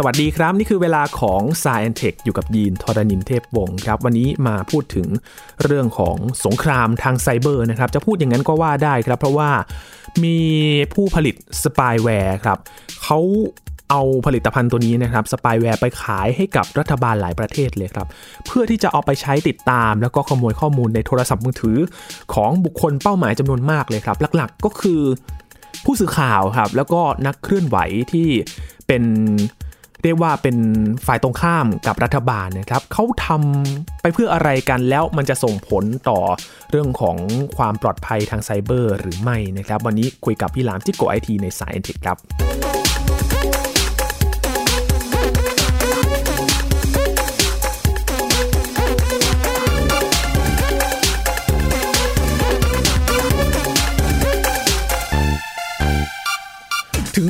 สวัสดีครับ นี่คือเวลาของ s ายแอนเทคอยู่กับยีนธรณินเทพวงศ์ครับ วันนี้มาพูดถึงเรื่องของสงครามทางไซเบอร์นะครับ จะพูดอย่างนั้นก็ว่าได้ครับ เพราะว่ามีผู้ผลิตสปายแวร์ครับเขาเอาผลิตภัณฑ์ตัวนี้นะครับสปายแวร์ไปขายให้กับรัฐบาลหลายประเทศเลยครับ เพื่อที่จะเอาไปใช้ติดตาม แล้วก็ขโมยข้อมูลในโทรศัพท์มือถือ ของบุคคลเป้าหมายจำนวนมากเลยครับ หลักๆก็คือผู้สื่อข่าวครับแล้วก็นักเคลื่อนไหวที่เป็น เรียกว่าเป็นฝ่ายตรงข้ามกับรัฐบาลนะครับเขาทำไปเพื่ออะไรกันแล้วมันจะส่งผลต่อเรื่องของความปลอดภัยทางไซเบอร์หรือไม่นะครับ วันนี้คุยกับพี่หลามจิโกไอทีในสายเอ็นเทคครับ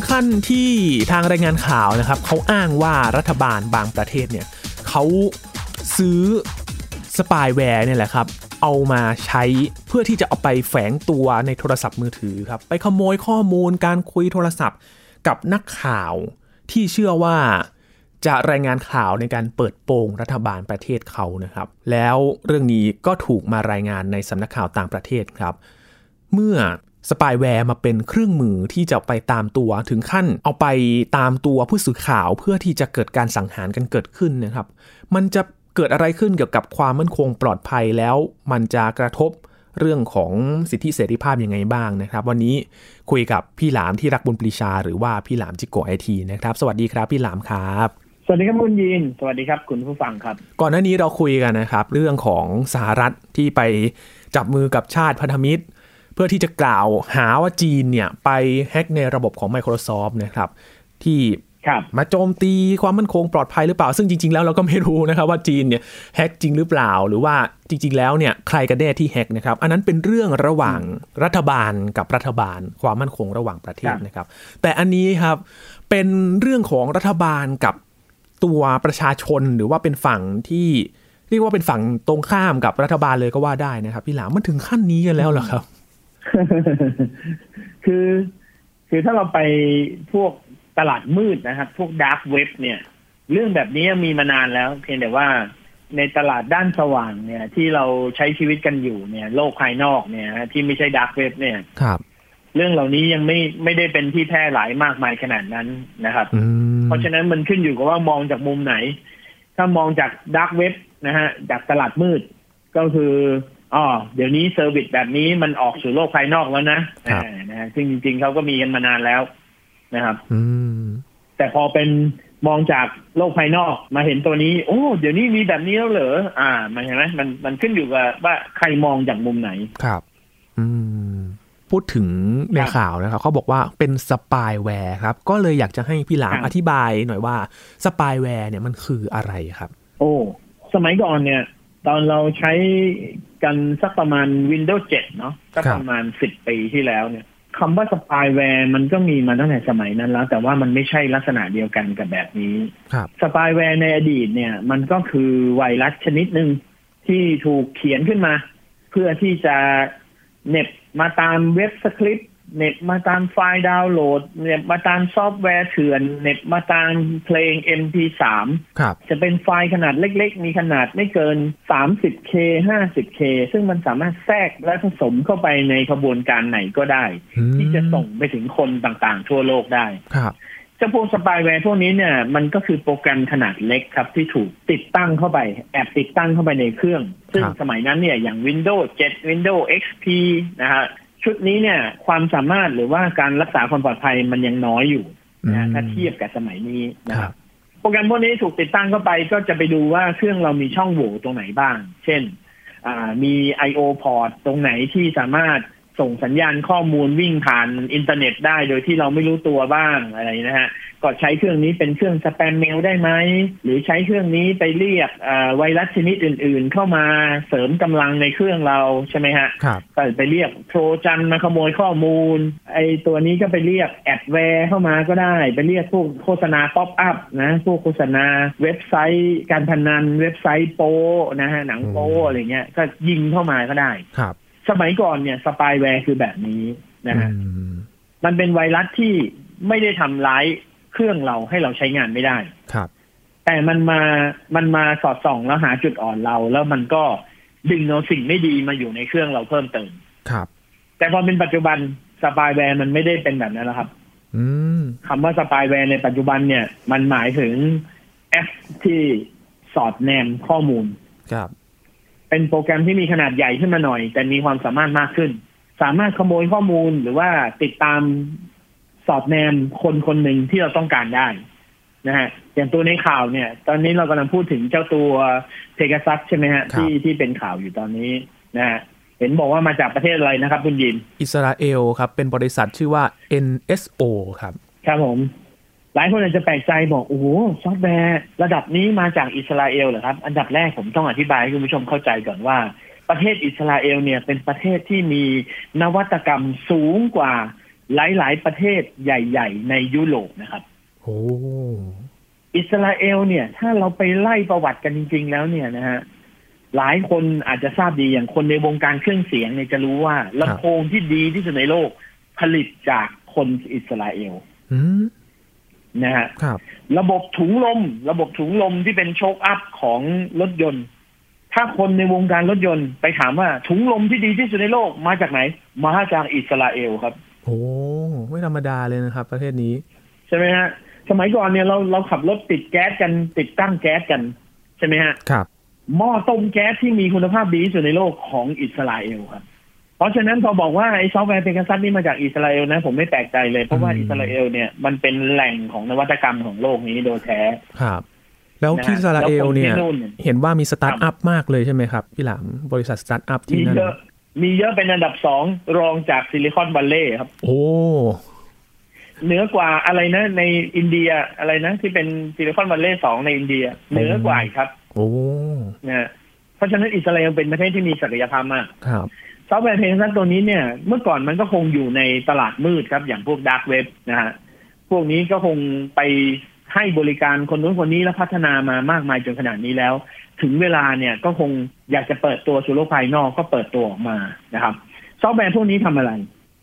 ขั้นที่ทางรายงานข่าวนะครับเขาอ้างว่ารัฐบาลบางประเทศเนี่ยเขาซื้อสปายแวร์เนี่ยแหละครับเอามาใช้เพื่อที่จะเอาไปแฝงตัวในโทรศัพท์มือถือครับไปขโมยข้อมูลการคุยโทรศัพท์กับนักข่าวที่เชื่อว่าจะรายงานข่าวในการเปิดโปงรัฐบาลประเทศเขานะครับ แล้วเรื่องนี้ก็ถูกมารายงานในสำนักข่าวต่างประเทศครับ เมื่อ สปายแวร์มาเป็นเครื่องมือที่จะไปตามตัวถึงขั้นเอาไปตามตัวผู้สื่อข่าวเพื่อที่จะเกิดการสังหารกันเกิดขึ้นนะครับ มันจะเกิดอะไรขึ้นเกี่ยวกับความมั่นคงปลอดภัยแล้ว มันจะกระทบเรื่องของสิทธิเสรีภาพยังไงบ้างนะครับ วันนี้คุยกับพี่หลามที่รักบุญปรีชา หรือว่าพี่หลามจิโกไอทีนะครับ สวัสดีครับพี่หลามครับสวัสดีครับคุณยิน สวัสดีครับคุณผู้ฟังครับ ก่อนหน้านี้เราคุยกันนะครับ เรื่องของสหรัฐที่ไปจับมือกับชาติพันธมิตรเพื่อที่จะกล่าวหาว่าจีนเนี่ยไปแฮ็กในระบบของ Microsoft นะครับ ที่ครับมาโจมตีความมั่นคงปลอดภัยหรือเปล่า ซึ่งจริง ๆ แล้วเราก็ไม่รู้นะครับว่าจีนเนี่ยแฮ็กจริงหรือเปล่า หรือว่าจริง ๆ แล้วเนี่ยใครกันแน่ที่แฮ็กนะครับ อันนั้นเป็นเรื่องระหว่างรัฐบาลกับรัฐบาล ความมั่นคงระหว่างประเทศนะครับ แต่อันนี้ครับเป็นเรื่องของรัฐบาลกับตัวประชาชนหรือว่าเป็นฝั่งที่เรียกว่าเป็นฝั่งตรงข้ามกับรัฐบาลเลยก็ว่าได้นะครับพี่หลามมันถึงขั้นนี้กันแล้วเหรอครับ คือ คือถ้าเราไปพวกตลาดมืดนะครับ พวก dark web เนี่ย เรื่องแบบนี้มีมานานแล้ว เพียงแต่ว่าในตลาดด้านสว่างเนี่ย ที่เราใช้ชีวิตกันอยู่เนี่ย โลกภายนอกเนี่ยฮะที่ไม่ใช่ dark web เนี่ยครับเรื่องเหล่านี้ยังไม่ไม่ได้เป็นที่แพร่หลายมากมายขนาดนั้นนะครับอืมเพราะฉะนั้นมันขึ้นอยู่กับว่ามองจากมุมไหน ถ้ามองจาก dark web นะฮะจากตลาดมืด ก็คือ อ๋อเดี๋ยวนี้ service แบบนี้มันออกสู่โลกภายนอกแล้วนะครับอ่านะฮะซึ่งจริงๆเขาก็มีกันมานานแล้วนะครับ อืมแต่พอเป็นมองจากโลกภายนอกมาเห็นตัวนี้ โอ้ เดี๋ยวนี้มีแบบนี้แล้วเหรออ่า มันเห็นไหมมันมันขึ้นอยู่กับว่าใครมองจากมุมไหนครับ อืมพูดถึงในข่าวนะครับเขาบอกว่าเป็นสปายแวร์ครับ ก็เลยอยากจะให้พี่หลามครับอธิบายหน่อยว่าสปายแวร์เนี่ยมันคืออะไรครับ โอ้ สมัยก่อนเนี่ย ตอนเราใช้กันสักประมาณ Windows 7 เนาะสักครับประมาณสิบปีที่แล้วเนี่ยคำว่าสปายแวร์มันก็มีมาตั้งแต่สมัยนั้นแล้ว แต่ว่ามันไม่ใช่ลักษณะเดียวกันกับแบบนี้ครับสปายแวร์ในอดีตเนี่ย มันก็คือไวรัสชนิดหนึ่งที่ถูกเขียนขึ้นมา เพื่อที่จะเหน็บมาตามเว็บสคริปต์ เหน็บมาตามไฟล์ดาวน์โหลดเหน็บมาตามซอฟต์แวร์เถื่อนเหน็บมาตามเพลง MP3 ครับ จะเป็นไฟล์ขนาดเล็กๆ มีขนาดไม่เกิน 30K 50K ซึ่งมันสามารถแทรกและผสมเข้าไปในขบวนการไหนก็ได้อืมที่จะส่งไปถึงคนต่างๆ ทั่วโลกได้ครับเจ้าพวกสปายแวร์พวกนี้เนี่ยมันก็คือโปรแกรมขนาดเล็กครับ ที่ถูกติดตั้งเข้าไป แอบติดตั้งเข้าไปในเครื่อง ซึ่งครับสมัยนั้นเนี่ยอย่าง Windows 7 Windows XP นะฮะ ชุดนี้เนี่ย ความสามารถหรือว่าการรักษาความปลอดภัยมันยังน้อยอยู่นะฮะถ้าเทียบกับสมัยนี้นะคครัรับบโปรแกรมพวกนี้ถูกติดตั้งเข้าไปก็จะไปดูว่าเครื่องเรามีช่องโหว่ตรงไหนบ้าง เช่นอ่ามี I/O port ตรงไหนที่สามารถ ส่งสัญญาณข้อมูลวิ่งผ่านอินเทอร์เน็ตได้โดยที่เราไม่รู้ตัวบ้างอะไรนะฮะก็ใช้เครื่องนี้เป็นเครื่อง spam mail ได้ไหม หรือใช้เครื่องนี้ไปเรียกอ่าไวรัสชนิดอื่น ๆ เข้ามาเสริมกำลังในเครื่องเราใช่ไหมฮะครับก็ไปเรียกโทรจันมาขโมยข้อมูลไอตัวนี้ก็ไปเรียก adware เข้ามาก็ได้ ไปเรียกพวกโฆษณา pop-up นะพวกโฆษณาเว็บไซต์การพนันเว็บไซต์โป้นะฮะหนังโป้อืมอะไรเงี้ยก็ยิงเข้ามาก็ได้ครับ สมัยก่อนเนี่ยสปายแวร์คือแบบนี้นะฮะอืมมันเป็นไวรัสที่ไม่ได้ทำร้ายเครื่องเราให้เราใช้งานไม่ได้แต่มันมา มันมาสอดส่องแล้วหาจุดอ่อนเรา แล้วมันก็ดึงเอาสิ่งไม่ดีมาอยู่ในเครื่องเราเพิ่มเติม ครับ แต่พอเป็นปัจจุบันสปายแวร์มันไม่ได้เป็นแบบนั้นแล้วครับอืมคำว่าสปายแวร์ในปัจจุบันเนี่ย มันหมายถึงแอปที่สอดแนมข้อมูล ครับ เป็นโปรแกรมที่มีขนาดใหญ่ขึ้นมาหน่อย แต่มีความสามารถมากขึ้น สามารถขโมยข้อมูลหรือว่าติดตามสอดแนมคนคนหนึ่งที่เราต้องการได้นะฮะอย่างตัวในข่าวเนี่ย ตอนนี้เรากำลังพูดถึงเจ้าตัวเพก a ซัสใช่ไหมฮะครับที่ที่เป็นข่าวอยู่ตอนนี้นะฮะเห็นบอกว่ามาจากประเทศอะไรนะครับ คุณยิน อิสราเอลครับ เป็นบริษัทชื่อว่า NSO ครับ ครับผม หลายคนอาจจะแปลกใจบอกโอ้โหซอฟต์แวร์ระดับนี้มาจากอิสราเอลเหรอครับ อันดับแรกผมต้องอธิบายให้คุณผู้ชมเข้าใจก่อนว่า ประเทศอิสราเอลเนี่ยเป็นประเทศที่มีนวัตกรรมสูงกว่าหลาย ๆ ประเทศใหญ่ ๆ ในยุโรปนะครับโอ้อิสราเอลเนี่ย ถ้าเราไปไล่ประวัติกันจริง ๆ แล้วเนี่ยนะฮะหลายคนอาจจะทราบดีอย่างคนในวงการเครื่องเสียงเนี่ยจะรู้ว่าลำโพงที่ดีที่สุดในโลกผลิตจากคนอิสราเอลอืม นะฮะครับระบบถุงลม ระบบถุงลมที่เป็นโชคอัพของรถยนต์ ถ้าคนในวงการรถยนต์ไปถามว่า ถุงลมที่ดีที่สุดในโลกมาจากไหน มาจากอิสราเอลครับ โอ้ไม่ธรรมดาเลยนะครับ ประเทศนี้ ใช่ไหมฮะ สมัยก่อนเนี่ยเราเราขับรถติดแก๊สกันติดตั้งแก๊สกัน ใช่ไหมฮะครับหม้อต้มแก๊สที่มีคุณภาพดีที่สุดในโลกของอิสราเอลครับ เพราะฉะนั้นพอบอกว่าไอ้ซอฟต์แวร์เพก a ซัสนี่มาจากอิสราเอลนะ ผมไม่แปลกใจเลย เพราะว่าอืมอิสราเอลเนี่ยมันเป็นแหล่งของนวัตกรรมของโลกนี้โดยแท้ครับแล้วที่นะอิสราเอลเนี่ยแล้วคนที่นู่นเนี่ยเห็นว่ามีสตาร์ทอัพมากเลยใช่ไหมครับ พี่หลามบริษัทสตาร์ทอัพที่มีนั่นเยอะมีเยอะเป็นอันดับสองรองจาก Silicon Valley ครับ โอ้เหนือกว่าอะไรนะ ในอินเดียอะไรนะ ที่เป็น Silicon Valley สองในอินเดีย เหนือกว่าอีกครับ โอ้นะฮะเพราะฉะนั้นอิสราเอลเป็นประเทศที่มีศักยภาพมากครับ ซอฟต์แวร์เพลงซันตัวนี้เนี่ย เมื่อก่อนมันก็คงอยู่ในตลาดมืดครับ อย่างพวก dark web นะฮะพวกนี้ก็คงไปให้บริการคนนู้นคนนี้แล้วพัฒนามามากมายจนขนาดนี้แล้ว ถึงเวลาเนี่ยก็คงอยากจะเปิดตัวสู่โลกภายนอกก็เปิดตัวออกมานะครับ ซอฟต์แวร์พวกนี้ทำอะไร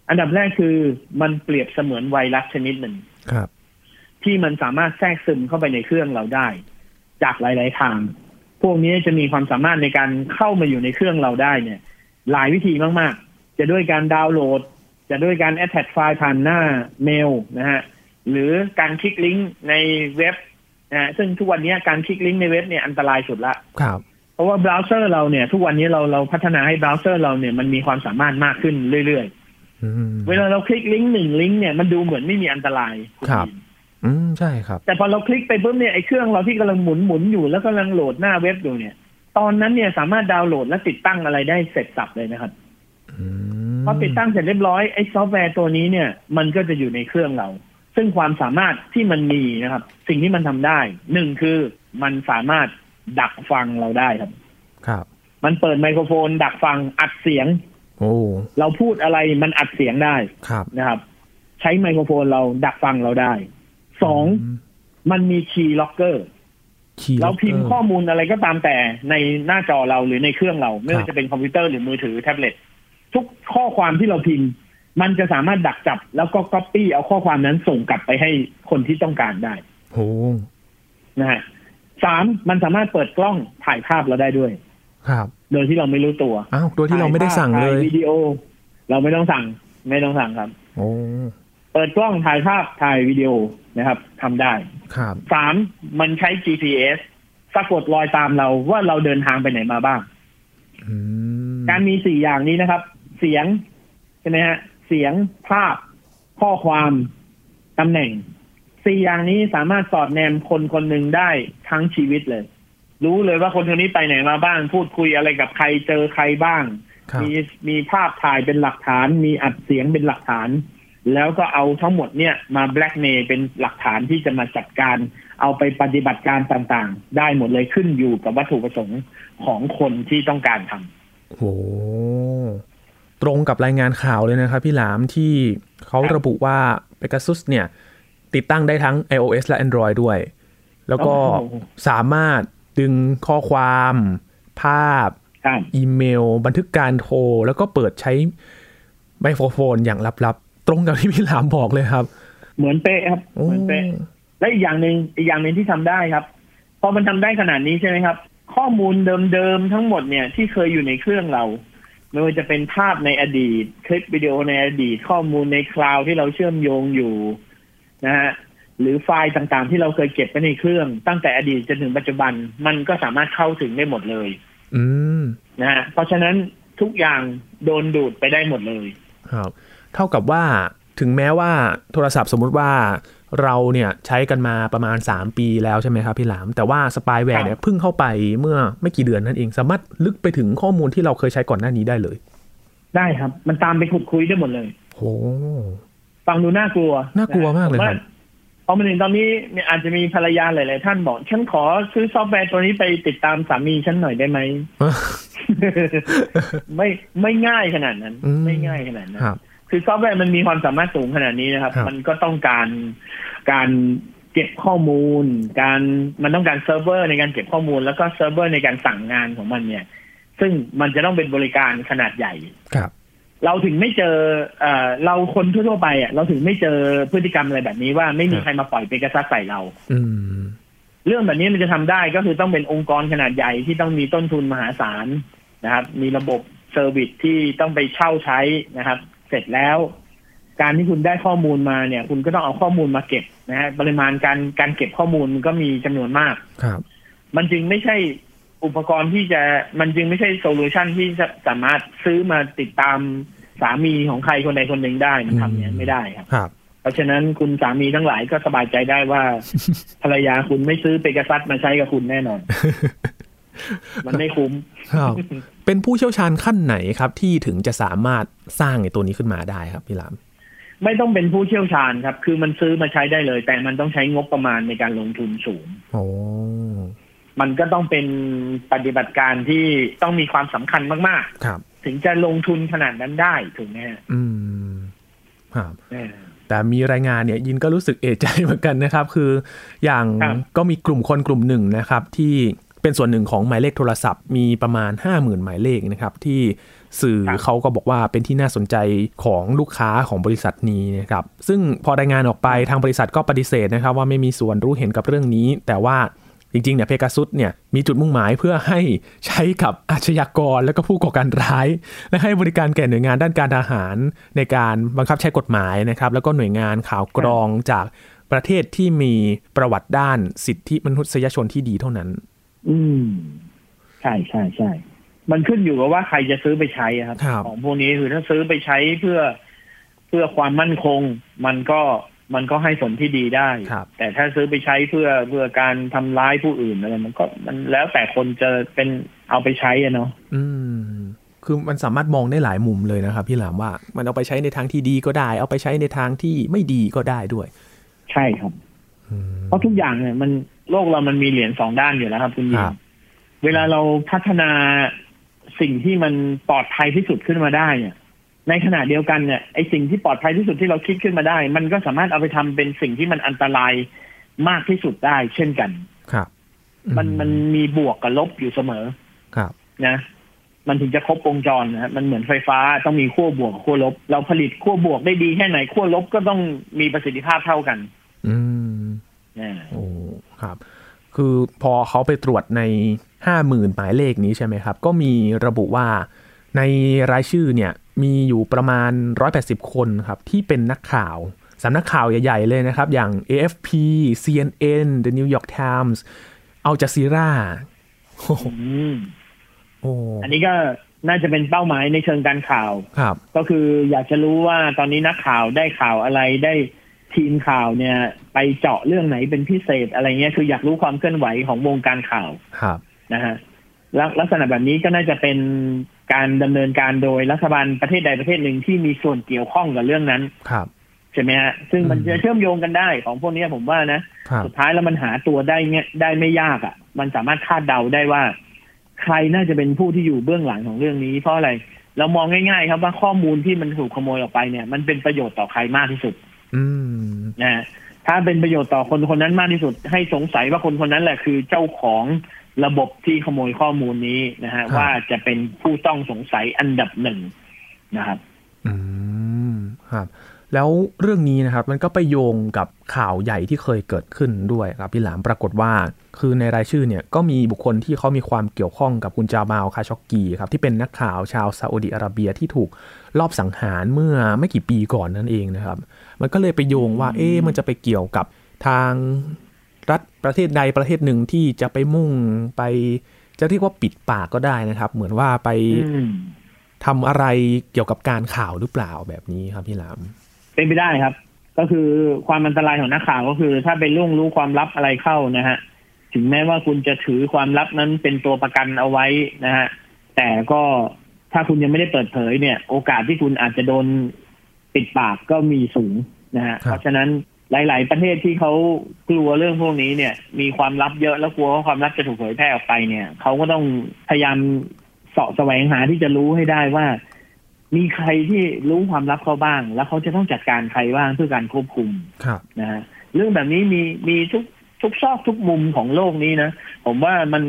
อันดับแรกคือมันเปรียบเสมือนไวรัสชนิดหนึ่งครับ ที่มันสามารถแทรกซึมเข้าไปในเครื่องเราได้ จากหลาย ๆ ทาง พวกนี้จะมีความสามารถในการเข้ามาอยู่ในเครื่องเราได้เนี่ย หลายวิธีมาก ๆ จะด้วยการดาวน์โหลด จะด้วยการ attach ไฟล์ผ่านหน้าเมลนะฮะหรือการคลิกลิงก์ในเว็บนะฮะซึ่งทุกวันนี้การคลิกลิงก์ในเว็บเนี่ยอันตรายสุดละครับเพราะว่าเบราว์เซอร์เราเนี่ยทุกวันนี้เราเราพัฒนาให้เบราว์เซอร์เราเนี่ยมันมีความสามารถมากขึ้นเรื่อยๆ อืม เวลาเราคลิกลิงก์หนึ่งลิงก์เนี่ยมันดูเหมือนไม่มีอันตรายณครับยินอืมใช่ครับ แต่พอเราคลิกไปปุ๊บเนี่ยไอ้เครื่องเราที่กำลังหมุนหมุนอยู่แล้วกำลังโหลดหน้าเว็บอยู่เนี่ย ตอนนั้นเนี่ยสามารถดาวน์โหลดและติดตั้งอะไรได้เสร็จสับเลยนะครับอืมพอติดตั้งเสร็จเรียบร้อยไอ้ซอฟต์แวร์ตัวนี้เนี่ย มันก็จะอยู่ในเครื่องเรา ซึ่งความสามารถที่มันมีนะครับ สิ่งที่มันทำได้หนึ่งคือมันสามารถดักฟังเราได้ครับ ครับ มันเปิดไมโครโฟน ดักฟังอัดเสียง โอ้เราพูดอะไรมันอัดเสียงได้ครับนะครับ ใช้ไมโครโฟนเราดักฟังเราได้สองมันมี key logger key logger เราพิมพ์ข้อมูลอะไรก็ตามแต่ในหน้าจอเราหรือในเครื่องเรา ครับ ไม่ครัว่าจะเป็นคอมพิวเตอร์หรือมือถือแท็บเล็ตทุกข้อความที่เราพิมพ์ มันจะสามารถดักจับ แล้วก็ก๊อปปี้เอาข้อความนั้นส่งกลับไปให้คนที่ต้องการได้โอ้นะฮะสามมันสามารถเปิดกล้องถ่ายภาพเราได้ด้วย ครับ โดยที่เราไม่รู้ตัวอ้าวโดยที่เราไม่ได้สั่งเลยถ่าวิดีโอ เราไม่ต้องสั่ง ไม่ต้องสั่งครับโอ้ เปิดกล้องถ่ายภาพถ่ายวิดีโอนะครับทำได้ครับสามมันใช้ GPS สะกดรอยตามเราว่าเราเดินทางไปไหนมาบ้างอืมการมีสี่อย่างนี้นะครับ เสียงใช่ไหมฮะเสียงภาพข้อความตำแหน่งสี่อย่างนี้สามารถสอดแนมคนคนหนึ่งได้ทั้งชีวิตเลย รู้เลยว่าคนคนนี้ไปไหนมาบ้าง พูดคุยอะไรกับใครเจอใครบ้างครับมีมีภาพถ่ายเป็นหลักฐาน มีอัดเสียงเป็นหลักฐาน แล้วก็เอาทั้งหมดเนี่ยมาแบล็กเมย์เป็นหลักฐานที่จะมาจัดการเอาไปปฏิบัติการต่างๆ ได้หมดเลยขึ้นอยู่กับวัตถุประสงค์ของคนที่ต้องการทำโอ้โหตรงกับรายงานข่าวเลยนะครับ พี่หลามที่เขาครับระบุว่า Pegasus เนี่ย ติดตั้งได้ทั้ง iOS และ Android ด้วย แล้วก็โอ้โหสามารถดึงข้อความ ภาพครับอีเมล บันทึกการโทร แล้วก็เปิดใช้ไมโครโฟนอย่างลับๆ ตรงกับที่พี่หลามบอกเลยครับ เหมือนเป๊ะครับโอ้เหมือนเป๊ะและอีกอย่างหนึ่งอีกอย่างหนึ่งที่ทำได้ครับ พอมันทำได้ขนาดนี้ใช่ไหมครับ ข้อมูลเดิมๆทั้งหมดเนี่ยที่เคยอยู่ในเครื่องเราไม่ว่าจะเป็นภาพในอดีต คลิปวิดีโอในอดีต ข้อมูลในคลาวด์ที่เราเชื่อมโยงอยู่นะฮะหรือไฟล์ต่างๆ ที่เราเคยเก็บไว้ในเครื่อง ตั้งแต่อดีตจนถึงปัจจุบัน มันก็สามารถเข้าถึงได้หมดเลย อืมนะฮะเพราะฉะนั้นทุกอย่างโดนดูดไปได้หมดเลย ครับ เท่ากับว่าถึงแม้ว่าโทรศัพท์สมมุติว่าเราเนี่ยใช้กันมาประมาณ 3 ปีแล้วใช่ไหมครับพี่หลาม แต่ว่าสปายแวร์ครับเนี่ยเพิ่งเข้าไปเมื่อไม่กี่เดือนนั่นเอง สามารถลึกไปถึงข้อมูลที่เราเคยใช้ก่อนหน้านี้ได้เลย ได้ครับ มันตามไปขุดคุยได้หมดเลยโหฟังดูน่ากลัว น่ากลัวมากเลยครับผพอมาถึงตอนนี้เนี่ยอาจจะมีภรรยาหลาย ๆ ท่านบอก ฉันขอซื้อซอฟต์แวร์ตัวนี้ไปติดตามสามีฉันหน่อยได้ไหมไม่ไม่ง่ายขนาดนั้นอืมไม่ง่ายขนาดนั้น ครับคือซอฟต์แวร์มันมีความสามารถสูงขนาดนี้นะครับครับ มันก็ต้องการการเก็บข้อมูล การมันต้องการเซิร์ฟเวอร์ในการเก็บข้อมูล แล้วก็เซิร์ฟเวอร์ในการสั่งงานของมันเนี่ย ซึ่งมันจะต้องเป็นบริการขนาดใหญ่ครับ เราถึงไม่เจอเอ่อเราคนทั่วๆไปอะเราถึงไม่เจอพฤติกรรมอะไรแบบนี้ว่าไม่มีใครมาปล่อยเปกัสซัสใส่เรา อืมเรื่องแบบนี้มันจะทำได้ก็คือต้องเป็นองค์กรขนาดใหญ่ที่ต้องมีต้นทุนมหาศาลนะครับ มีระบบ service ที่ต้องไปเช่าใช้นะครับ เสร็จแล้ว การที่คุณได้ข้อมูลมาเนี่ย คุณก็ต้องเอาข้อมูลมาเก็บนะฮะปริมาณการการเก็บข้อมูลมันก็มีจำนวนมากครับ มันจึงไม่ใช่อุปกรณ์ที่จะมันจึงไม่ใช่ solution ที่จะสามารถซื้อมาติดตามสามีของใครคนใดคนหนึ่งได้มันทำอย่างนั้นไม่ได้ครับครับ เพราะฉะนั้นคุณสามีทั้งหลายก็สบายใจได้ว่า ภรรยาคุณไม่ซื้อเปกัสซัสมาใช้กับคุณแน่นอน มันไม่คุ้มครับเป็นผู้เชี่ยวชาญขั้นไหนครับ ที่ถึงจะสามารถสร้างไอ้ตัวนี้ขึ้นมาได้ครับพี่หลามไม่ต้องเป็นผู้เชี่ยวชาญครับ คือมันซื้อมาใช้ได้เลย แต่มันต้องใช้งบประมาณในการลงทุนสูงโอ้มันก็ต้องเป็นปฏิบัติการที่ต้องมีความสำคัญมากครับๆถึงจะลงทุนขนาดนั้นได้ถูกไหมฮะอืมครับเออแต่มีรายงานเนี่ยยินก็รู้สึกเอะใจเหมือนกันนะครับ คืออย่างครับก็มีกลุ่มคนกลุ่มหนึ่งนะครับ ที่ เป็นส่วนหนึ่งของหมายเลขโทรศัพท์มีประมาณ 50,000 หมายเลขนะครับ ที่สื่อเขาก็บอกว่าเป็นที่น่าสนใจของลูกค้าของบริษัทนี้นะครับ ซึ่งพอรายงานออกไปทางบริษัทก็ปฏิเสธนะครับ ว่าไม่มีส่วนรู้เห็นกับเรื่องนี้ แต่ว่าจริงๆเนี่ยเพกาซุสเนี่ยมีจุดมุ่งหมายเพื่อให้ใช้กับอาชญากรและก็ผู้ก่อการร้าย และให้บริการแก่หน่วยงานด้านการทหารในการบังคับใช้กฎหมายนะครับ แล้วก็หน่วยงานข่าวกรองจากประเทศที่มีประวัติด้านสิทธิมนุษยชนที่ดีเท่านั้น อืม ใช่ใช่ใช่มันขึ้นอยู่กับว่าใครจะซื้อไปใช้อะครับครับ ของพวกนี้คือถ้าซื้อไปใช้เพื่อเพื่อความมั่นคง มันก็มันก็ให้ผลที่ดีได้ครับแต่ถ้าซื้อไปใช้เพื่อเพื่อการทำร้ายผู้อื่นอะไรมันก็มันแล้วแต่คนจะเป็นเอาไปใช้อะเนาะอืม คือมันสามารถมองได้หลายมุมเลยนะครับ พี่หลามว่า มันเอาไปใช้ในทางที่ดีก็ได้ เอาไปใช้ในทางที่ไม่ดีก็ได้ด้วย ใช่ครับอืมเพราะทุกอย่างเนี่ยมัน โลกเรามันมีเหรียญสองด้านอยู่แล้วครับ คุณยิคงรับเวลาเราพัฒนาสิ่งที่มันปลอดภัยที่สุดขึ้นมาได้เนี่ยในขณะเดียวกันเนี่ยไอสิ่งที่ปลอดภัยที่สุดที่เราคิดขึ้นมาได้ มันก็สามารถเอาไปทำเป็นสิ่งที่มันอันตรายมากที่สุดได้เช่นกัน ครับ มันมันมีบวกกับลบอยู่เสมอ ครับ นะ มันถึงจะครบวงจรนะฮะมันเหมือนไฟฟ้าต้องมีขั้วบวกกับขั้วลบ เราผลิตขั้วบวกได้ดีแค่ไหนขั้วลบก็ต้องมีประสิทธิภาพเท่ากัน อืมนะ โอ้ครับ คือพอเขาไปตรวจในห้าหมื่นหมายเลขนี้ใช่ไหมครับ ก็มีระบุว่าในรายชื่อเนี่ยมีอยู่ประมาณ 180 คนครับ ที่เป็นนักข่าวสำนักข่าวใหญ่ๆเลยนะครับ อย่าง AFP CNN The New York Times Al Jazeera โอ้โหอืมโอ้อันนี้ก็น่าจะเป็นเป้าหมายในเชิงการข่าวครับ ก็คืออยากจะรู้ว่าตอนนี้นักข่าวได้ข่าวอะไรได้ทีมข่าวเนี่ย ไปเจาะเรื่องไหนเป็นพิเศษอะไรเงี้ยคืออยากรู้ความเคลื่อนไหวของวงการข่าวครับนะฮะลักลักษณะแบบนี้ก็น่าจะเป็นการดำเนินการโดยรัฐบาลประเทศใดประเทศหนึ่งที่มีส่วนเกี่ยวข้องกับเรื่องนั้นครับใช่ไหมฮะซึ่งมันอืมจะเชื่อมโยงกันได้ของพวกเนี้ยผมว่านะครับสุดท้ายแล้วมันหาตัวได้เงี้ยได้ไม่ยากอะ่ะ มันสามารถคาดเดาได้ว่า ใครน่าจะเป็นผู้ที่อยู่เบื้องหลังของเรื่องนี้ เพราะอะไร เรามองง่ายๆ ครับว่าข้อมูลที่มันถูกขโมยออกไปเนี่ย มันเป็นประโยชน์ต่อใครมากที่สุดอืมนะฮะ ถ้าเป็นประโยชน์ต่อคนคนนั้นมากที่สุด ให้สงสัยว่าคนคนนั้นแหละคือเจ้าของระบบที่ขโมยข้อมูลนี้นะฮะครับว่าจะเป็นผู้ต้องสงสัยอันดับหนึ่งนะครับ อืมครับแล้วเรื่องนี้นะครับมันก็ไปโยงกับข่าวใหญ่ที่เคยเกิดขึ้นด้วยครับพี่หลามปรากฏว่า คือในรายชื่อเนี่ยก็มีบุคคลที่เขามีความเกี่ยวข้องกับคุณจามาลคาชอกกีครับที่เป็นนักข่าวชาวซาอุดิอาระเบียที่ถูก ลอบสังหารเมื่อไม่กี่ปีก่อนนั่นเองนะครับ มันก็เลยไปโยงว่า เอ๊ะมันจะไปเกี่ยวกับทางรัฐประเทศใดประเทศหนึ่งที่จะไปมุ่งไป จะเรียกว่าปิดปากก็ได้นะครับ เหมือนว่าไปอืมทำอะไรเกี่ยวกับการข่าวหรือเปล่าแบบนี้ครับพี่หลามเป็นไปได้ครับ ก็คือความอันตรายของนักข่าวก็คือ ถ้าไปล่วงรู้ความลับอะไรเข้านะฮะถึงแม้ว่าคุณจะถือความลับนั้นเป็นตัวประกันเอาไว้นะฮะแต่ก็ ถ้าคุณยังไม่ได้เปิดเผยเนี่ย โอกาสที่คุณอาจจะโดนปิดปากก็มีสูงนะฮะครับเพราะฉะนั้นหลาย ๆ ประเทศที่เขากลัวเรื่องพวกนี้เนี่ย มีความลับเยอะแล้วกลัวว่าความลับจะถูกเผยแพร่ออกไปเนี่ยเขาก็ต้องพยายามเสาะแสวงหาที่จะรู้ให้ได้ว่า มีใครที่รู้ความลับเขาบ้าง แล้วเขาจะต้องจัดการใครบ้างเพื่อการควบคุมครับนะฮะเรื่องแบบนี้มีมีทุกทุกซอกทุกมุมของโลกนี้นะ ผมว่ามัน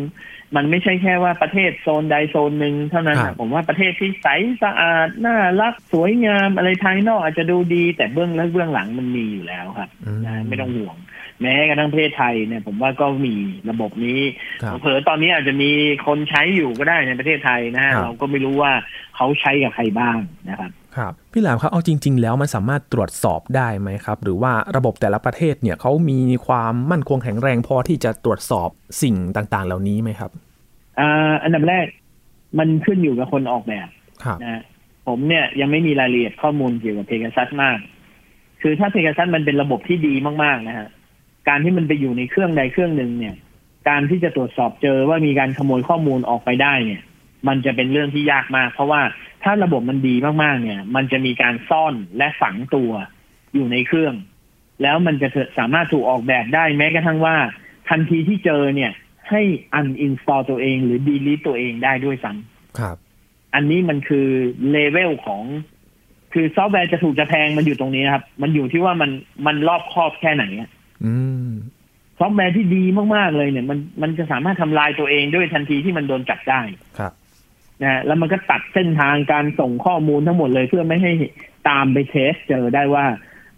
มันไม่ใช่แค่ว่าประเทศโซนใดโซนหนึ่งเท่านั้นครันะบผมว่าประเทศที่ใสสะอาดน่ารักสวยงามอะไรภายนอกอาจจะดูดี แต่เบื้องและเบื้องหลังมันมีอยู่แล้วครับอืมนะไม่ต้องห่วง แม้กระทั่งประเทศไทยเนี่ย ผมว่าก็มีระบบนี้ครับเผลอๆตอนนี้อาจจะมีคนใช้อยู่ก็ได้ในประเทศไทยนะฮะครับเราก็ไม่รู้ว่าเขาใช้กับใครบ้างนะครับ ครับพี่หลามครับเอาจริง ๆ แล้วมันสามารถตรวจสอบได้ไหมครับ หรือว่าระบบแต่ละประเทศเนี่ยเขามีความมั่นคงแข็งแรงพอที่จะตรวจสอบสิ่งต่างๆ เหล่านี้ไหมครับอ่าอันดับแรกมันขึ้นอยู่กับคนออกแบบครับนะฮะผมเนี่ยยังไม่มีรายละเอียดข้อมูลเกี่ยวกับเพก a ซัสมาก คือถ้าเพก a ซัสมันเป็นระบบที่ดีมากๆนะฮะการที่มันไปอยู่ในเครื่องใดเครื่องหนึ่งเนี่ย การที่จะตรวจสอบเจอว่ามีการขโมยข้อมูลออกไปได้เนี่ย มันจะเป็นเรื่องที่ยากมาก เพราะว่าถ้าระบบมันดีมากๆ เนี่ย มันจะมีการซ่อนและฝังตัวอยู่ในเครื่อง แล้วมันจะสามารถถูกออกแบบได้แม้กระทั่งว่า ทันทีที่เจอเนี่ย ให้ uninstall ตัวเอง หรือ delete ตัวเองได้ด้วยซ้ำครับ อันนี้มันคือเลเวลของ คือซอฟต์แวร์จะถูกจะแพงมันอยู่ตรงนี้นะครับ มันอยู่ที่ว่ามันมันรอบคอบแค่ไหนอะอืมซอฟต์แวร์ที่ดีมากๆเลยเนี่ย มันมันจะสามารถทำลายตัวเองด้วยทันทีที่มันโดนจับได้ครับ นะฮะแล้วมันก็ตัดเส้นทางการส่งข้อมูลทั้งหมดเลยเพื่อไม่ให้ตามไป trace เจอได้ว่า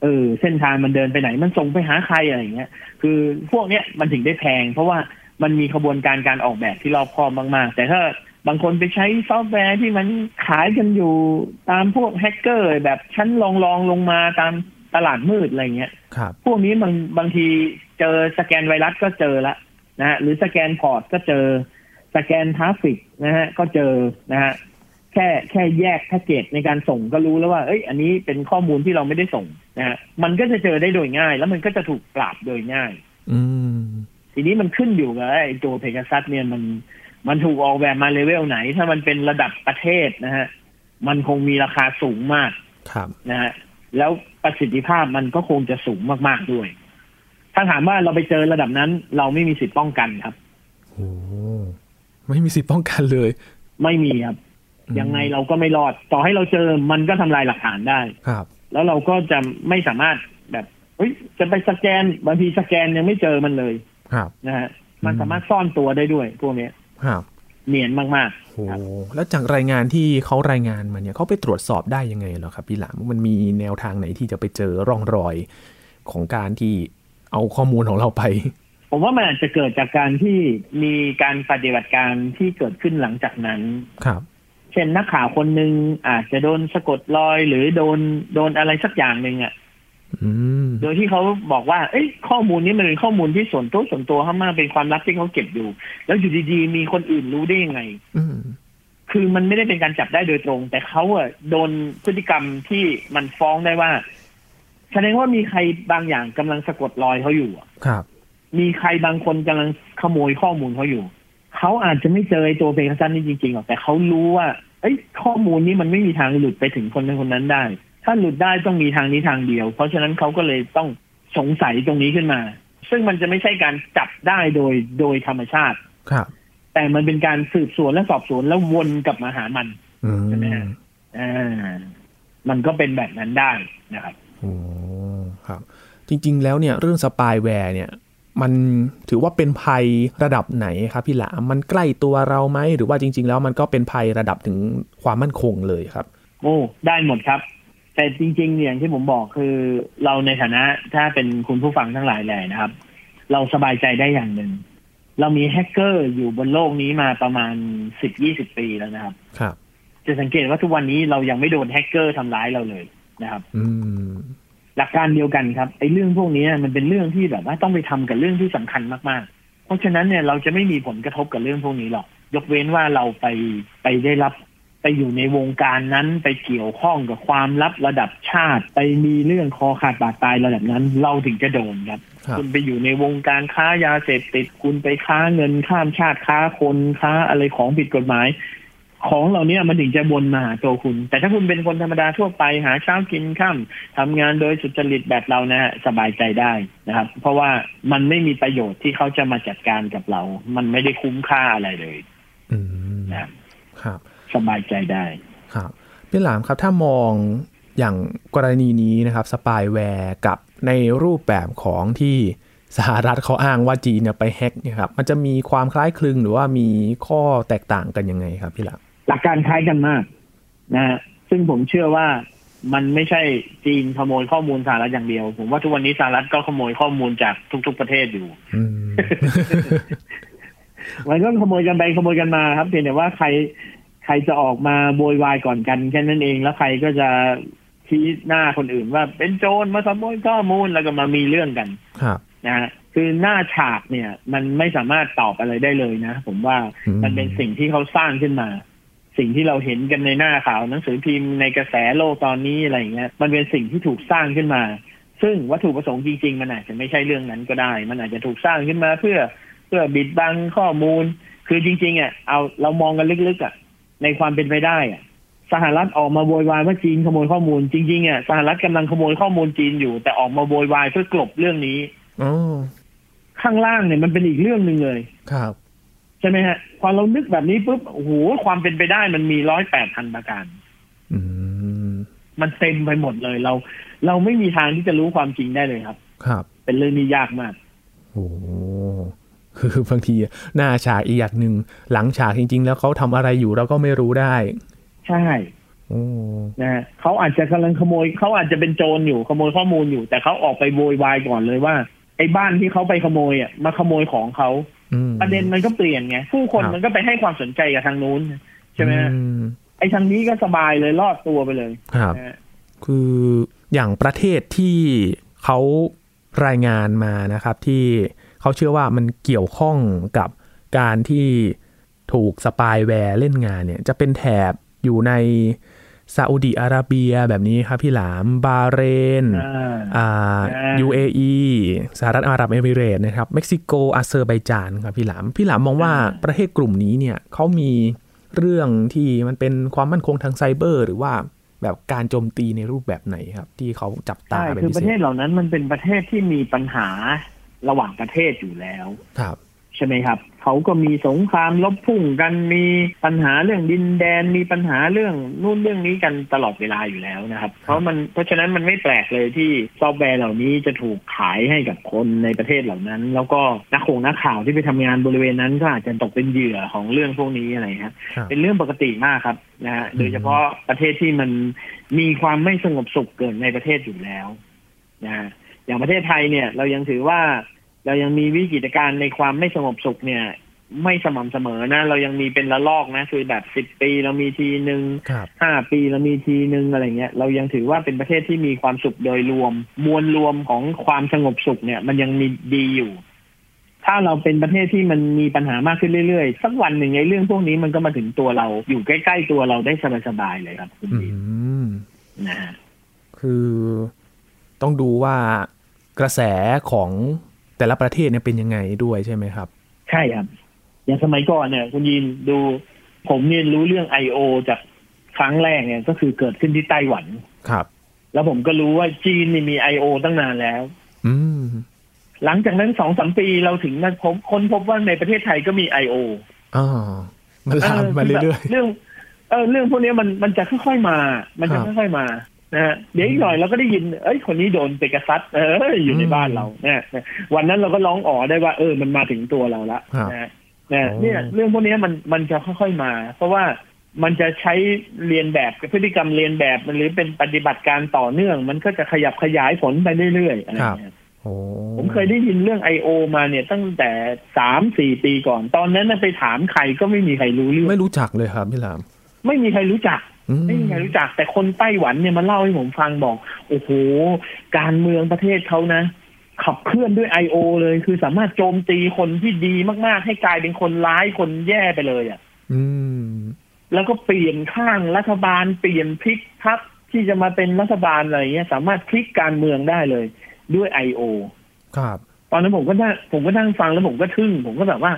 เออเส้นทางมันเดินไปไหน มันส่งไปหาใครอะไรอย่างเงี้ย คือพวกเนี้ยมันถึงได้แพง เพราะว่ามันมีขบวนการการออกแบบที่รอบคอบมากๆ แต่ถ้าบางคนไปใช้ซอฟต์แวร์ที่มันขายกันอยู่ตามพวกแฮกเกอร์ แบบชั้นรองรองๆลงมาตามตลาดมืดอะไรเงี้ยครับพวกนี้มันบางทีเจอสแกนไวรัสก็เจอละนะฮะหรือสแกน port ก็เจอ สแกน traffic นะฮะก็เจอนะฮะแค่แค่แยกแพ็กเกจในการส่งก็รู้แล้วว่า เอ้ย อันนี้เป็นข้อมูลที่เราไม่ได้ส่งนะฮะมันก็จะเจอได้โดยง่าย แล้วมันก็จะถูกปราบโดยง่าย อืมทีนี้มันขึ้นอยู่กับไอ้ตัวเพก a ซัสเนี่ยมันมันถูกออกแบบมาเลเวลไหน ถ้ามันเป็นระดับประเทศนะฮะมันคงมีราคาสูงมากครับนะฮะแล้วประสิทธิภาพมันก็คงจะสูงมากๆด้วย ถ้าถามว่าเราไปเจอระดับนั้น เราไม่มีสิทธิ์ป้องกันครับโอ้ ไม่มีสิทธิ์ป้องกันเลย ไม่มีครับอืมยังไงเราก็ไม่รอด ต่อให้เราเจอมันก็ทำลายหลักฐานได้ครับ แล้วเราก็จะไม่สามารถแบบเฮ้ยจะไปสแกนบางทีสแกนยังไม่เจอมันเลยครับนะฮะมันอืมสามารถซ่อนตัวได้ด้วยพวกเนี้ยครับเนียนมากโอ้ๆครับแล้วจากรายงานที่เขารายงานมาเนี่ยเขาไปตรวจสอบได้ยังไงเหรอครับพี่หลามมันมีแนวทางไหนที่จะไปเจอร่องรอยของการที่เอาข้อมูลของเราไป ผมว่ามันอาจจะเกิดจากการที่มีการปฏิบัติการที่เกิดขึ้นหลังจากนั้น ครับ เช่นนักข่าวคนหนึ่งอาจจะโดนสะกดรอย หรือโดนโดนอะไรสักอย่างหนึ่งอะอืมโดยที่เขาบอกว่า เอ้ย ข้อมูลนี้มันเป็นข้อมูลที่ส่วนตัวส่วนตัวเขามากเป็นความลับที่เขาเก็บอยู่ แล้วอยู่ดีๆ มีคนอื่นรู้ได้ยังไงอืมคือมันไม่ได้เป็นการจับได้โดยตรง แต่เขาอะโดนพฤติกรรมที่มันฟ้องได้ว่าแสดงว่ามีใครบางอย่างกำลังสะกดรอยเขาอยู่อะครับ มีใครบางคนกำลังขโมยข้อมูลเขาอยู่ เขาอาจจะไม่เจอไอ้ตัวเพลงซันนี่จริงๆหรอกแต่เขารู้ว่า เอ้ยข้อมูลนี้มันไม่มีทางหลุดไปถึงคนนั้นคนนั้นได้ ถ้าหลุดได้ต้องมีทางนี้ทางเดียว เพราะฉะนั้นเขาก็เลยต้องสงสัยตรงนี้ขึ้นมา ซึ่งมันจะไม่ใช่การจับได้โดยโดยธรรมชาติครับ แต่มันเป็นการสืบสวนและสอบสวนแล้ววนกลับมาหามันอืมใช่ไหมฮะอ่ามันก็เป็นแบบนั้นได้นะครับโอ้ครับ จริง ๆ แล้วเนี่ยเรื่องสปายแวร์เนี่ย มันถือว่าเป็นภัยระดับไหนครับพี่หลามมันใกล้ตัวเราไหมหรือว่าจริง ๆ แล้วมันก็เป็นภัยระดับถึงความมั่นคงเลยครับ โอ้ได้หมดครับจแต่จริงๆอย่างที่ผมบอกคือเราในฐานะถ้าเป็นคุณผู้ฟังทั้งหลายแหล่นะครับ เราสบายใจได้อย่างหนึ่งเรามีแฮกเกอร์อยู่บนโลกนี้มาประมาณสิบยี่สิบปีแล้วนะครับ ครับ จะสังเกตว่าทุกวันนี้เรายังไม่โดนแฮกเกอร์ทำร้ายเราเลยนะครับอืม หลักการเดียวกันครับไอ้เรื่องพวกนี้มันเป็นเรื่องที่แบบว่าต้องไปทำกับเรื่องที่สำคัญมากๆ เพราะฉะนั้นเนี่ยเราจะไม่มีผลกระทบกับเรื่องพวกนี้หรอกยกเว้นว่าเราไปไปได้รับไปอยู่ในวงการนั้นไปเกี่ยวข้องกับความลับระดับชาติ ไปมีเรื่องคอขาดบาดตายระดับนั้น เราถึงจะโดนครับครับคุณไปอยู่ในวงการค้ายาเสพติด คุณไปค้าเงินข้ามชาติค้าคนค้าอะไรของผิดกฎหมาย ของเหล่านี้มันถึงจะวนมาหาตัวคุณ แต่ถ้าคุณเป็นคนธรรมดาทั่วไปหาเช้ากินข้ามทำงานโดยสุจริตแบบเรานะฮะสบายใจได้นะครับ เพราะว่ามันไม่มีประโยชน์ที่เขาจะมาจัดการกับเรา มันไม่ได้คุ้มค่าอะไรเลยอืมนะครับครับ สบายใจได้ครับพี่หลามครับถ้ามองอย่างกรณีนี้นะครับสปายแวร์กับในรูปแบบของที่สหรัฐเขาอ้างว่าจีนเนี่ยไปแฮ็กเนี่ยครับมันจะมีความคล้ายคลึงหรือว่ามีข้อแตกต่างกันยังไงครับพี่หลาม หลักการคล้ายกันมากนะฮะซึ่งผมเชื่อว่ามันไม่ใช่จีนขโมยข้อมูลสหรัฐอย่างเดียว ผมว่าทุกวันนี้สหรัฐก็ขโมยข้อมูลจากทุก ๆประเทศอยู่อืมมันก็ขโมยกันไปขโมยกันมาครับเพียงแต่ว่าใครใครจะออกมาโวยวายก่อนกันแค่นั้นเอง แล้วใครก็จะชี้หน้าคนอื่นว่าเป็นโจรมาขโมยข้อมูลแล้วก็มามีเรื่องกันครับนะฮะคือหน้าฉากเนี่ย มันไม่สามารถตอบอะไรได้เลยนะ ผมว่าอืมมันเป็นสิ่งที่เขาสร้างขึ้นมา สิ่งที่เราเห็นกันในหน้าข่าวหนังสือพิมพ์ในกระแสโลกตอนนี้อะไรอย่างเงี้ยมันเป็นสิ่งที่ถูกสร้างขึ้นมา ซึ่งวัตถุประสงค์จริง ๆ มันอาจจะไม่ใช่เรื่องนั้นก็ได้ มันอาจจะถูกสร้างขึ้นมาเพื่อเพื่อบิดบังข้อมูล คือจริงๆอะเอาเรามองกันลึกๆอะในความเป็นไปได้อะสหรัฐออกมาโวยวายว่าจีนขโมยข้อมูลจริงๆอะสหรัฐกำลังขโมยข้อมูลจีนอยู่ แต่ออกมาโวยวายเพื่อกลบเรื่องนี้อ๋อข้างล่างเนี่ยมันเป็นอีกเรื่องหนึ่งเลย ครับ ใช่ไหมฮะพอเรานึกแบบนี้ปุ๊บโอ้โหความเป็นไปได้มันมีร้อยแปดพันประการอืมมันเต็มไปหมดเลยเรา เราไม่มีทางที่จะรู้ความจริงได้เลยครับ ครับ เป็นเรื่องที่ยากมากโอ้คือบางทีหน้าฉากอีกอย่างหนึ่งหลังฉากจริง ๆ แล้วเขาทำอะไรอยู่เราก็ไม่รู้ได้ ใช่โอ้นะฮะเขาอาจจะกำลังขโมยเขาอาจจะเป็นโจรอยู่ขโมยข้อมูลอยู่ แต่เขาออกไปโวยวายก่อนเลยว่าไอ้บ้านที่เขาไปขโมยอะมาขโมยของเขาอืม ประเด็นมันก็เปลี่ยนไงผู้คนครับมันก็ไปให้ความสนใจกับทางนู้นใช่ไหมฮะอืมไอ้ทางนี้ก็สบายเลยรอดตัวไปเลยครับนะฮะคืออย่างประเทศที่เขารายงานมานะครับ ที่เขาเชื่อว่ามันเกี่ยวข้องกับการที่ถูกสปายแวร์เล่นงานเนี่ย จะเป็นแถบอยู่ใน ซาอุดีอาระเบียแบบนี้ครับพี่หลาม บาห์เรนอ่าอ่าอ่า UAE สหรัฐอาหรับเอมิเรตส์นะครับ เม็กซิโกอาเซอร์ไบจานครับพี่หลาม พี่หลามมองว่าประเทศกลุ่มนี้เนี่ยเขามีเรื่องที่มันเป็นความมั่นคงทางไซเบอร์ หรือว่าแบบการโจมตีในรูปแบบไหนครับ ที่เขาจับตาใช่เป็นคือพิประเศเทษศเหล่านั้นมันเป็นประเทศที่มีปัญหาระหว่างประเทศอยู่แล้ว ครับ ใช่ไหมครับเขาก็มีสงครามลบพุ่งกันมีปัญหาเรื่องดินแดนมีปัญหาเรื่องนู่นเรื่องนี้กันตลอดเวลาอยู่แล้วนะครับ เพราะมันเพราะฉะนั้นมันไม่แปลกเลยที่ซอฟต์แวร์เหล่านี้จะถูกขายให้กับคนในประเทศเหล่านั้น แล้วก็นักข่งนักข่าวที่ไปทำงานบริเวณนั้นก็อาจจะตกเป็นเหยื่อของเรื่องพวกนี้อะไรครับครับเป็นเรื่องปกติมากครับนะฮะโดยเฉพาะประเทศที่มันมีความไม่สงบสุขเกิดในประเทศอยู่แล้วนะฮะอย่างประเทศไทยเนี่ยเรายังถือว่า เรายังมีวิกฤตการณ์ในความไม่สงบสุขเนี่ย ไม่สม่ำเสมอนะ เรายังมีเป็นละลอกนะ คือแบบสิบปีเรามีทีหนึ่งครับห้าปีเรามีทีหนึ่งอะไรเงี้ยเรายังถือว่าเป็นประเทศที่มีความสุขโดยรวม มวลรวมของความสงบสุขเนี่ย มันยังมีดีอยู่ ถ้าเราเป็นประเทศที่มันมีปัญหามากขึ้นเรื่อยๆ สักวันหนึ่งไอ้เรื่องพวกนี้มันก็มาถึงตัวเราอยู่ใกล้ๆตัวเราได้สบายๆเลยครับคุณอืดีมนะฮะคือต้องดูว่ากระแสของ แต่ละประเทศเนี่ยเป็นยังไงด้วยใช่ไหมครับ ใช่ครับ อย่างสมัยก่อนเนี่ย คุณยินดูผมเรียนรู้เรื่อง I.O. จากครั้งแรกเนี่ยก็คือเกิดขึ้นที่ไต้หวันครับ แล้วผมก็รู้ว่าจีนนี่มี I.O. ตั้งนานแล้ว อืมหลังจากนั้นสองสามปีเราถึงมาพบค้นพบว่าในประเทศไทยก็มี I.O. อ๋อมันลามมาเรื่อยเรื่องเออเรื่องพวกนี้มันมันจะค่อยๆมา มันจะครับค่อยๆมา นะฮะเดี๋ยวอีกหน่อยเราก็ได้ยิน เอ้ยคนนี้โดนเปกาซัสเอออยู่ในอืมบ้านเราเนี่ยวันนั้นเราก็ร้องอ๋อได้ว่า เออมันมาถึงตัวเราละครับนะฮะเนี่ยโอ้เนี่ยเรื่องพวกนี้มันมันจะค่อยๆมา เพราะว่ามันจะใช้เรียนแบบพฤติกรรมเรียนแบบหรือเป็นปฏิบัติการต่อเนื่อง มันก็จะขยับขยายผลไปเรื่อยๆอะไรอย่างเงี้ยโอ้ผมเคยได้ยินเรื่อง I.O. มาเนี่ยตั้งแต่สามสี่ปีก่อน ตอนนั้นน่ะไปถามใครก็ไม่มีใครรู้เรื่องไม่รู้จักเลยครับพี่หลาม ไม่มีใครรู้จักอื ไม่มีใครรู้จักแต่คนไต้หวันเนี่ยมาเล่าให้ผมฟังบอก โอ้โห การเมืองประเทศเขานะขับเคลื่อนด้วย I.O. เลยคือสามารถโจมตีคนที่ดีมากๆ ให้กลายเป็นคนร้ายคนแย่ไปเลยอะ่ะอืมแล้วก็เปลี่ยนข้างรัฐบาลเปลี่ยนพลิกพักที่จะมาเป็นรัฐบาลอะไรเงี้ย สามารถพลิกการเมืองได้เลยด้วย I.O. ครับ ตอนนั้นผมก็นั่งผมก็นั่งฟังแล้วผมก็ทึ่ง ผมก็แบบว่า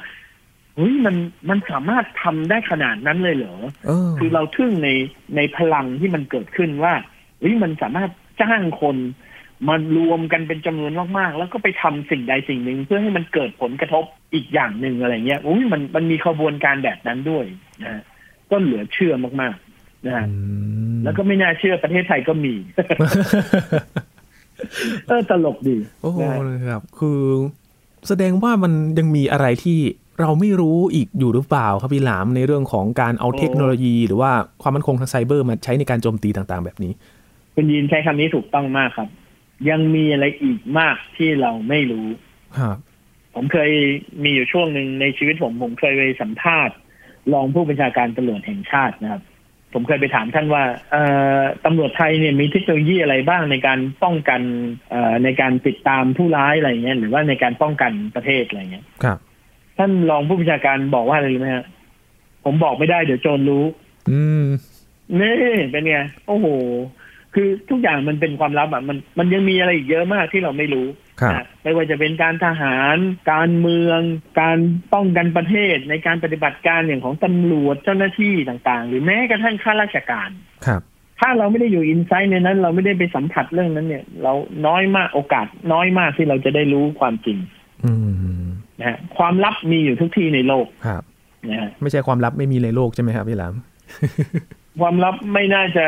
เฮ้ยมันมันสามารถทำได้ขนาดนั้นเลยเหรอเออคือเราทึ่งในในพลังที่มันเกิดขึ้นว่าเฮ้ยมันสามารถจ้างคนมารวมกันเป็นจำนวนมากๆ แล้วก็ไปทำสิ่งใดสิ่งหนึ่งเพื่อให้มันเกิดผลกระทบอีกอย่างหนึ่งอะไรเงี้ยโอ้ยมันมันมีขบวนการแบบนั้นด้วยนะฮะก็เหลือเชื่อมากๆนะฮะอืมแล้วก็ไม่น่าเชื่อประเทศไทยก็มี เออตลกดี โอ้โหนะฮะครับ คือแสดงว่ามันยังมีอะไรที่ เราไม่รู้อีกอยู่หรือเปล่าครับพี่หลามในเรื่องของการเอาเทคโนโลยี หรือว่าความมั่นคงทางไซเบอร์มาใช้ในการโจมตีต่างๆ แบบนี้ คุณยินใช้คำนี้ถูกต้องมากครับ ยังมีอะไรอีกมากที่เราไม่รู้ครับผมเคยมีอยู่ช่วงหนึ่งในชีวิตผมผมเคยไปสัมภาษณ์ รองผู้บัญชาการตำรวจแห่งชาตินะครับ ผมเคยไปถามท่านว่าเอ่อตำรวจไทยเนี่ยมีเทคโนโลยีอะไรบ้างในการป้องกันเอ่อในการติดตามผู้ร้ายอะไรเงี้ยหรือว่าในการป้องกันประเทศอะไรเงี้ยครับ ท่านรองผู้บัญชาการบอกว่าอะไรรู้ไหมฮะผมบอกไม่ได้เดี๋ยวโจรรู้ อืมนี่เป็นไงโอ้โห คือทุกอย่างมันเป็นความลับอะมันมันยังมีอะไรอีกเยอะมากที่เราไม่รู้ครับนะไม่ว่าจะเป็นการทหาร การเมือง การป้องกันประเทศในการปฏิบัติการอย่างของตำรวจเจ้าหน้าที่ต่างๆ หรือแม้กระทั่งข้าราชการครับ ถ้าเราไม่ได้อยู่อินไซต์ในนั้น เราไม่ได้ไปสัมผัสเรื่องนั้นเนี่ย เราน้อยมากโอกาสน้อยมากที่เราจะได้รู้ความจริง อืม นะฮะความลับมีอยู่ทุกที่ในโลกครับนะฮะไม่ใช่ความลับไม่มีในโลกใช่ไหมครับพี่หลามความลับไม่น่าจะ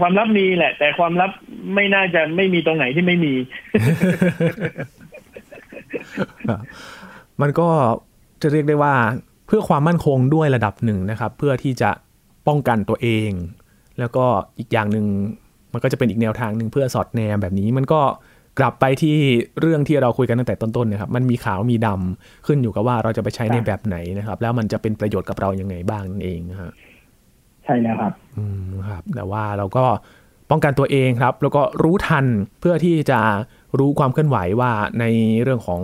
ความลับมีแหละ แต่ความลับไม่น่าจะไม่มีตรงไหนที่ไม่มี มันก็จะเรียกได้ว่าเพื่อความมั่นคงด้วยระดับหนึ่งนะครับ เพื่อที่จะป้องกันตัวเอง แล้วก็อีกอย่างหนึ่งมันก็จะเป็นอีกแนวทางหนึ่งเพื่อสอดแนมแบบนี้ มันก็ กลับไปที่เรื่องที่เราคุยกันตั้งแต่ต้นๆนะครับ มันมีขาวมีดำขึ้นอยู่กับว่าเราจะไปใช้ในแบบไหนนะครับ แล้วมันจะเป็นประโยชน์กับเรายังไงบ้างนั่นเองนะฮะใช่แล้วครับ อืมครับ แต่ว่าเราก็ป้องกันตัวเองครับ แล้วก็รู้ทันเพื่อที่จะรู้ความเคลื่อนไหวว่าในเรื่องของ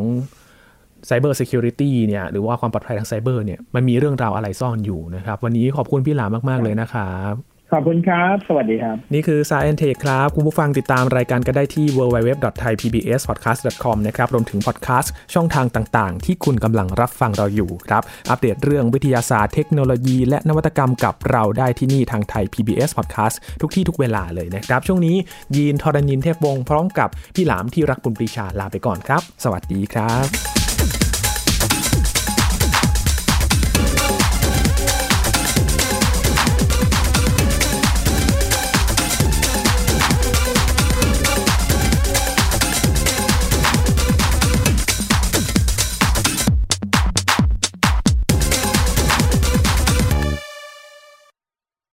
Cyber Security เนี่ยหรือว่าความปลอดภัยทางไซเบอร์เนี่ยมันมีเรื่องราวอะไรซ่อนอยู่นะครับ วันนี้ขอบคุณพี่หลามมาก ๆ เลยนะครับ ขอบคุณครับ สวัสดีครับ นี่คือ Science Tech ครับ คุณผู้ฟังติดตามรายการก็ได้ที่ www.thaipbspodcast.com นะครับ รวมถึงพอดแคสต์ช่องทางต่าง ๆ ที่คุณกำลังรับฟังเราอยู่ครับ อัปเดตเรื่องวิทยาศาสตร์เทคโนโลยี และนวัตกรรมกับเราได้ที่นี่ทางไทย PBS Podcast ทุกที่ทุกเวลาเลยนะครับ ช่วงนี้ยีนทรณินเทพวงศ์พร้อมกับพี่หลามที่รักบุญปรีชาลาไปก่อนครับ สวัสดีครับ